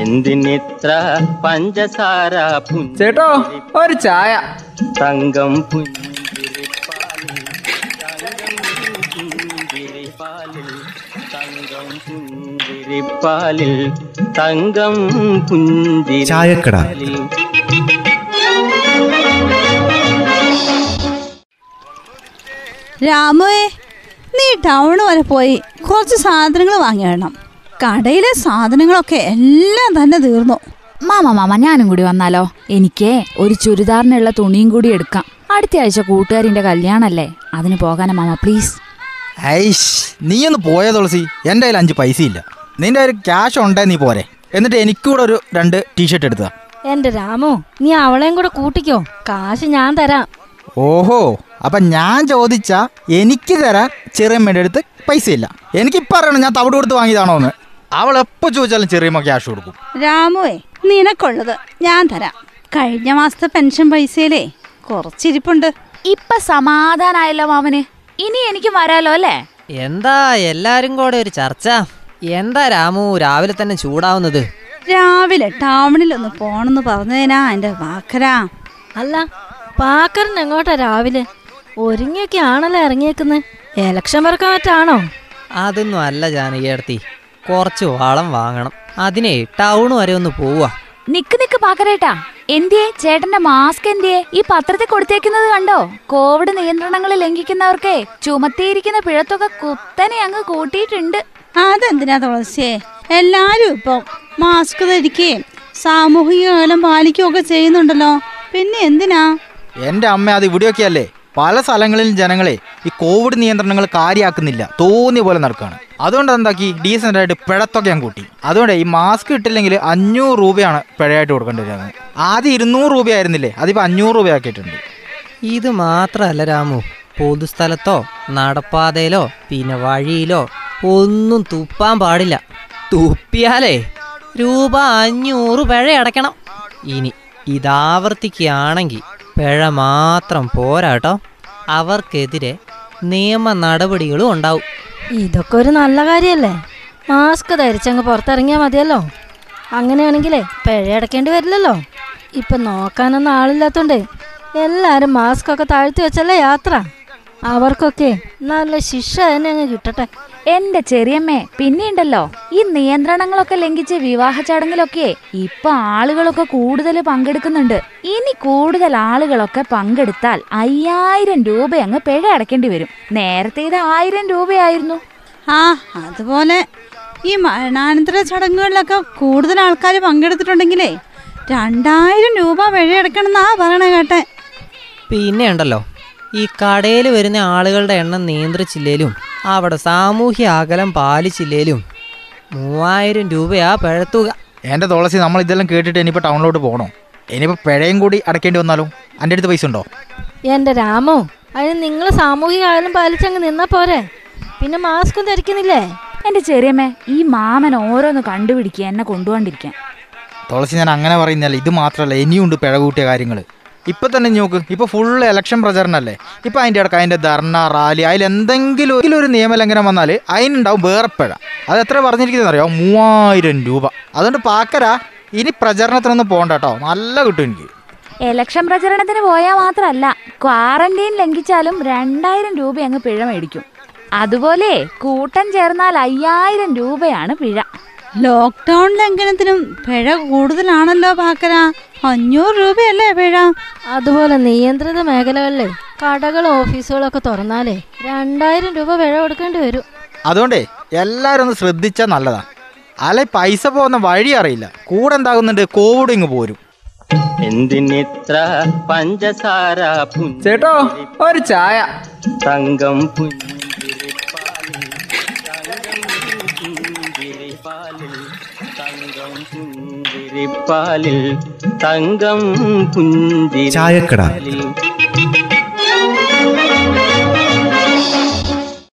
എന്തിനിത്ര പഞ്ചസാര ചേട്ടോ ഒരു ചായ തങ്കം പുഞ്ചിരിപ്പാലിൽ തങ്കം പുഞ്ചിരിപ്പാലിൽ തങ്കം പുഞ്ചിരി ചായക്കട. രാമുവേ നീ ടൗൺ വരെ പോയി കുറച്ച് സാധനങ്ങൾ വാങ്ങി വേണം കടയിലെ സാധനങ്ങളൊക്കെ എല്ലാം തന്നെ തീർന്നു. മാമ മാമ ഞാനും കൂടി വന്നാലോ? എനിക്ക് ഒരു ചുരിദാറിനുള്ള തുണിയും കൂടി എടുക്കാം. അടുത്ത ആഴ്ച കൂട്ടുകാരിന്റെ കല്യാണല്ലേ? അതിന് പോകാനാ മാമ പ്ലീസ്. ഐഷ് നീ ഒന്ന് പോയ തുളസി? എന്റെ കയ്യിൽ അഞ്ച് പൈസ ഇല്ല നിന്റെ ഒരു ക്യാഷ് ഉണ്ടേ നീ പോരെ. എന്നിട്ട് എനിക്കൂടെ ഒരു രണ്ട് ടീഷർട്ട് എടുത്ത എന്റെ രാമു നീ അവളെയും കൂടെ കൂട്ടിക്കോ. കാശ് ഞാൻ തരാം. ഓഹോ അപ്പൊ ഞാൻ ചോദിച്ച എനിക്ക് തരാൻ ചെറിയമ്മയുടെ അടുത്ത് പൈസ ഇല്ല എനിക്കിപ്പോൾ അറിയണം ഞാൻ തവിട് കൊടുത്ത് വാങ്ങിയതാണോ എന്ന് അവൾ എപ്പോ ചോദിച്ചാലും ചെറിയമ്മ ക്യാഷ് കൊടുക്കും. രാമുവേ നിനക്കുള്ളത് ഞാൻ തരാം. കഴിഞ്ഞ മാസത്തെ പെൻഷൻ പൈസയിലേ കുറച്ചിരിപ്പുണ്ട് ഇപ്പൊ സമാധാനായല്ലോ മാമന്. ഇനി എനിക്ക് വരാലോ അല്ലേ? എന്താ എല്ലാരും കൂടെ ഒരു ചർച്ച? എന്താ രാമു രാവിലെ തന്നെ ചൂടാവുന്നത്? രാവിലെ ടൗണിൽ ടൗണിലൊന്ന് പോണെന്ന് പറഞ്ഞതിനാ എന്റെ വാക്കരാ. അല്ല പാക്കറിന് എങ്ങോട്ടാ രാവിലെ? ഒരുങ്ങിയൊക്കെ ആണല്ലോ ഇറങ്ങിയേക്കുന്നത് എലക്ഷൻ പറക്കാൻ പറ്റാണോ അതൊന്നും അല്ല ജാനകിയടത്തി കുറച്ച് വളം വാങ്ങണം. അതിനെ ടൗൺ വരെ ഒന്ന് പോവാ നിക്ക് നിക്ക് പാക്കരേട്ടാ എന്തിയെ? ചേട്ടന്റെ മാസ്ക് എന്തിയെ? ഈ പത്രത്തിൽ കൊടുത്തേക്കുന്നത് കണ്ടോ? കോവിഡ് നിയന്ത്രണങ്ങൾ ലംഘിക്കുന്നവർക്ക് ചുമത്തിയിരിക്കുന്ന പിഴത്തൊക്കെ കുത്തനെ അങ്ങ് കൂട്ടിയിട്ടുണ്ട്. അതെന്തിനാ തുളസിയെ എല്ലാരും ഇപ്പൊ മാസ്ക് ധരിക്കുകയും സാമൂഹിക അകലം പാലിക്കുകയൊക്കെ ചെയ്യുന്നുണ്ടല്ലോ. പിന്നെ എന്തിനാ? എന്റെ അമ്മ അത് ഇവിടെയൊക്കെയല്ലേ. പല സ്ഥലങ്ങളിലും ജനങ്ങളെ ഈ കോവിഡ് നിയന്ത്രണങ്ങൾ കാര്യമാക്കുന്നില്ല തോന്നിയ പോലെ നടക്കുകയാണ് അതുകൊണ്ട് എന്താക്കി? ഡീസന്റ് ആയിട്ട് പിഴത്തൊക്കെ ഞാൻ കൂട്ടി. അതുകൊണ്ട് ഈ മാസ്ക് ഇട്ടില്ലെങ്കിൽ അഞ്ഞൂറ് രൂപയാണ് പിഴയായിട്ട് കൊടുക്കേണ്ടി വരുന്നത് ആദ്യം ഇരുന്നൂറ് രൂപയായിരുന്നില്ലേ അതിപ്പോൾ അഞ്ഞൂറ് രൂപയാക്കിയിട്ടുണ്ട് ഇത് മാത്രമല്ല രാമു. പൊതുസ്ഥലത്തോ നടപ്പാതയിലോ പിന്നെ വഴിയിലോ ഒന്നും തുപ്പാൻ പാടില്ല. തുപ്പിയാലേ രൂപ അഞ്ഞൂറ് പിഴ അടയ്ക്കണം. ഇനി ഇതാവർത്തിക്കുകയാണെങ്കിൽ പിഴ മാത്രം പോരാട്ടോ. അവർക്കെതിരെ നിയമ നടപടികളും ഉണ്ടാവും. ഇതൊക്കെ ഒരു നല്ല കാര്യല്ലേ? മാസ്ക് ധരിച്ചങ്ങ് പുറത്തിറങ്ങിയാൽ മതിയല്ലോ. അങ്ങനെയാണെങ്കിലേ പിഴ അടയ്ക്കേണ്ടി വരില്ലല്ലോ. ഇപ്പൊ നോക്കാനൊന്നും ആളില്ലാത്തോണ്ട് എല്ലാരും മാസ്ക് ഒക്കെ താഴ്ത്തി വെച്ചല്ലേ യാത്ര? അവർക്കൊക്കെ നല്ല ശിക്ഷ തന്നെ അങ്ങ് കിട്ടട്ടെ. എന്റെ ചെറിയമ്മേ പിന്നെയുണ്ടല്ലോ. ഈ നിയന്ത്രണങ്ങളൊക്കെ ലംഘിച്ച് വിവാഹ ചടങ്ങിലൊക്കെ ഇപ്പൊ ആളുകളൊക്കെ കൂടുതൽ പങ്കെടുക്കുന്നുണ്ട്. ഇനി കൂടുതൽ ആളുകളൊക്കെ പങ്കെടുത്താൽ അയ്യായിരം രൂപ അങ്ങ് പിഴ അടയ്ക്കേണ്ടി വരും. നേരത്തെ ഇത് ആയിരം രൂപയായിരുന്നു. ആ അതുപോലെ ഈ മരണാനന്തര ചടങ്ങുകളിലൊക്കെ കൂടുതൽ ആൾക്കാർ പങ്കെടുത്തിട്ടുണ്ടെങ്കിലേ രണ്ടായിരം രൂപ പിഴ അടക്കണം എന്നാ പറയണ കേട്ടെ. പിന്നെ ഉണ്ടല്ലോ. ഈ കടയിൽ വരുന്ന ആളുകളുടെ എണ്ണം നിയന്ത്രിച്ചില്ലേലും അവിടെ സാമൂഹ്യ അകലം പാലിച്ചില്ലേലും മൂവായിരം രൂപയാ പഴത്തുക. എന്റെ തുളസി നമ്മൾ ഇതെല്ലാം കേട്ടിട്ട് ഇനിയിപ്പോൾ ടൗണിലോട്ട് പോകണോ? ഇനിയിപ്പോൾ പിഴയും കൂടി അടയ്ക്കേണ്ടി വന്നാലോ? എന്റെ അടുത്ത് പൈസ ഉണ്ടോ? എന്റെ രാമോ അതിന് നിങ്ങൾ സാമൂഹിക അകലം പാലിച്ചങ്ങ് നിന്നാ പോരെ? പിന്നെ മാസ്കും ധരിക്കുന്നില്ലേ? എന്റെ ചെറിയമ്മേ ഈ മാമൻ ഓരോന്ന് കണ്ടുപിടിക്കുക എന്നെ കൊണ്ടുപോണ്ടിരിക്കാൻ തുളസി ഞാൻ അങ്ങനെ പറയുന്നില്ല ഇത് മാത്രമല്ല ഇനിയുണ്ട് പിഴ കൂട്ടിയ കാര്യങ്ങൾ ഇപ്പൊ തന്നെ നോക്ക്. ഇപ്പൊ ഫുൾ ഇലക്ഷൻ പ്രചരണല്ലേ ഇപ്പൊ അതിന്റെ ഇടയ്ക്ക് അതിന്റെ ധർണ റാലി അതിൽ എന്തെങ്കിലും ഒരു- നിയമലംഘനം വന്നാൽ അതിനുണ്ടാവും വേറെ പിഴ അത് എത്ര പറഞ്ഞിരിക്കുന്നത് അറിയോ? മൂവായിരം രൂപ. അതുകൊണ്ട് പാക്കര ഇനി പ്രചരണത്തിനൊന്നും പോകണ്ട കേട്ടോ നല്ല കിട്ടും എനിക്ക്. ഇലക്ഷൻ പ്രചരണത്തിന് പോയാൽ മാത്രമല്ല ക്വാറന്റൈൻ ലംഘിച്ചാലും രണ്ടായിരം രൂപ അങ്ങ് പിഴ മേടിക്കും. അതുപോലെ കൂട്ടം ചേർന്നാൽ അയ്യായിരം രൂപയാണ് പിഴ. ലോക്ക്ഡൗൺ ലംഘനത്തിനും പിഴ കൂടുതലാണല്ലോ ഭാക്കര അഞ്ഞൂറ് രൂപയല്ലേ പിഴ? അതുപോലെ നിയന്ത്രിത മേഖലകളിലെ കടകൾ ഓഫീസുകളൊക്കെ തുറന്നാലേ രണ്ടായിരം രൂപ പിഴ കൊടുക്കേണ്ടി വരും. അതുകൊണ്ടേ എല്ലാവരും ഒന്ന് ശ്രദ്ധിച്ചാൽ നല്ലതാ. അല്ലെ പൈസ പോകുന്ന വഴി അറിയില്ല. കൂടെ എന്താകുന്നുണ്ട് കോവിഡ് ഇങ്ങ് പോരും. എന്തിനിത്ര പഞ്ചസാര ചേട്ടോ ഒരു ചായ. തങ്കം പുഞ്ചിരിപ്പാലിൽ ചായക്കട.